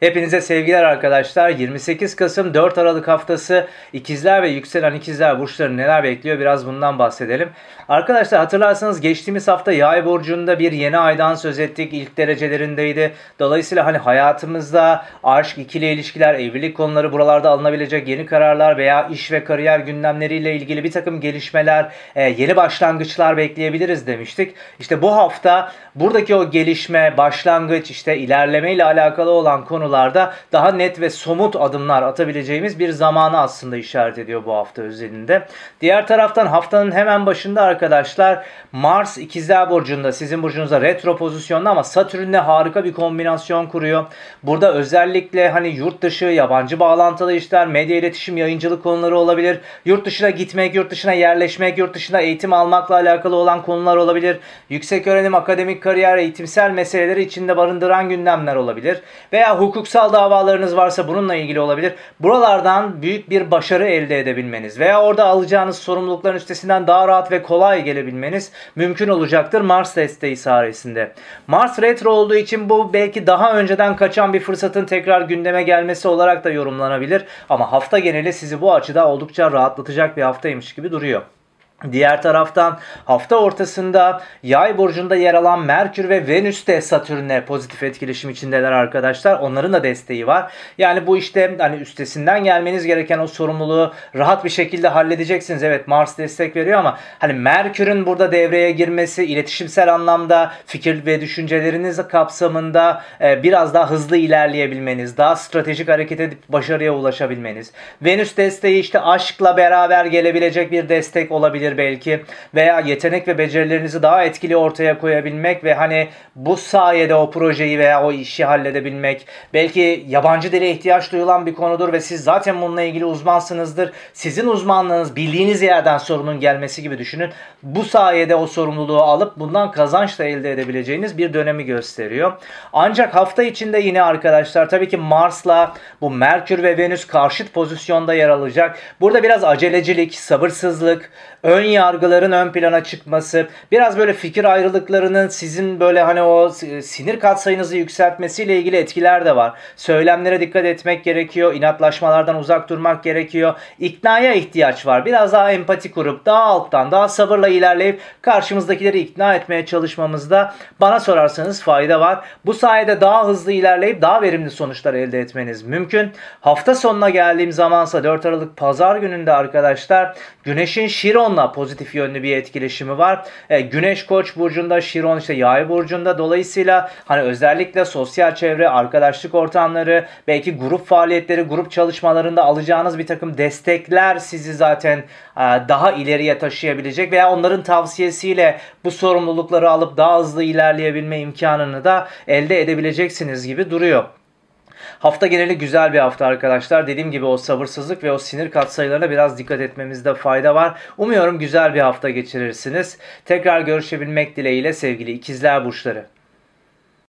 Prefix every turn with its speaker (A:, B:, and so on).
A: Hepinize sevgiler arkadaşlar. 28 Kasım 4 Aralık haftası ikizler ve yükselen ikizler burçları neler bekliyor biraz bundan bahsedelim. Arkadaşlar hatırlarsanız geçtiğimiz hafta yay burcunda bir yeni aydan söz ettik. İlk derecelerindeydi. Dolayısıyla hani hayatımızda aşk, ikili ilişkiler, evlilik konuları buralarda alınabilecek yeni kararlar veya iş ve kariyer gündemleriyle ilgili bir takım gelişmeler, e, yeni başlangıçlar bekleyebiliriz demiştik. İşte bu hafta buradaki o gelişme, başlangıç, işte ilerleme ile alakalı olan konu konularda daha net ve somut adımlar atabileceğimiz bir zamanı aslında işaret ediyor bu hafta özelinde. Diğer taraftan haftanın hemen başında arkadaşlar Mars ikizler burcunda sizin burcunuzda retro pozisyonda ama Satürn'le harika bir kombinasyon kuruyor. Burada özellikle hani yurt dışı, yabancı bağlantılı işler, medya iletişim, yayıncılık konuları olabilir. Yurt dışına gitmek, yurt dışına yerleşmek, yurt dışına eğitim almakla alakalı olan konular olabilir. Yüksek öğrenim, akademik kariyer, eğitimsel meseleleri içinde barındıran gündemler olabilir. Veya hukuk hukuksal davalarınız varsa bununla ilgili olabilir. Buralardan büyük bir başarı elde edebilmeniz veya orada alacağınız sorumlulukların üstesinden daha rahat ve kolay gelebilmeniz mümkün olacaktır Mars desteği sayesinde. Mars retro olduğu için bu belki daha önceden kaçan bir fırsatın tekrar gündeme gelmesi olarak da yorumlanabilir. Ama hafta geneli sizi bu açıda oldukça rahatlatacak bir haftaymış gibi duruyor. Diğer taraftan hafta ortasında yay burcunda yer alan Merkür ve Venüs de Satürn'e pozitif etkileşim içindeler arkadaşlar. Onların da desteği var. Yani bu işte hani üstesinden gelmeniz gereken o sorumluluğu rahat bir şekilde halledeceksiniz. Evet Mars destek veriyor ama hani Merkür'ün burada devreye girmesi iletişimsel anlamda fikir ve düşünceleriniz kapsamında e, biraz daha hızlı ilerleyebilmeniz, daha stratejik hareket edip başarıya ulaşabilmeniz. Venüs desteği işte aşkla beraber gelebilecek bir destek olabilir olabilir belki veya yetenek ve becerilerinizi daha etkili ortaya koyabilmek ve hani bu sayede o projeyi veya o işi halledebilmek belki yabancı dile ihtiyaç duyulan bir konudur ve siz zaten bununla ilgili uzmansınızdır. Sizin uzmanlığınız bildiğiniz yerden sorunun gelmesi gibi düşünün. Bu sayede o sorumluluğu alıp bundan kazanç da elde edebileceğiniz bir dönemi gösteriyor. Ancak hafta içinde yine arkadaşlar tabii ki Mars'la bu Merkür ve Venüs karşıt pozisyonda yer alacak. Burada biraz acelecilik, sabırsızlık, ön yargıların ön plana çıkması, biraz böyle fikir ayrılıklarının sizin böyle hani o sinir katsayınızı yükseltmesiyle ilgili etkiler de var. Söylemlere dikkat etmek gerekiyor, inatlaşmalardan uzak durmak gerekiyor. İknaya ihtiyaç var. Biraz daha empati kurup daha alttan, daha sabırla ilerleyip karşımızdakileri ikna etmeye çalışmamızda bana sorarsanız fayda var. Bu sayede daha hızlı ilerleyip daha verimli sonuçlar elde etmeniz mümkün. Hafta sonuna geldiğim zamansa 4 Aralık Pazar gününde arkadaşlar Güneş'in Şiron'la Pozitif yönlü bir etkileşimi var. E, Güneş Koç burcunda, Şiron işte Yay burcunda. Dolayısıyla hani özellikle sosyal çevre, arkadaşlık ortamları, belki grup faaliyetleri, grup çalışmalarında alacağınız bir takım destekler sizi zaten e, daha ileriye taşıyabilecek veya onların tavsiyesiyle bu sorumlulukları alıp daha hızlı ilerleyebilme imkanını da elde edebileceksiniz gibi duruyor. Hafta geneli güzel bir hafta arkadaşlar. Dediğim gibi o sabırsızlık ve o sinir katsayılarına biraz dikkat etmemizde fayda var. Umuyorum güzel bir hafta geçirirsiniz. Tekrar görüşebilmek dileğiyle sevgili ikizler burçları.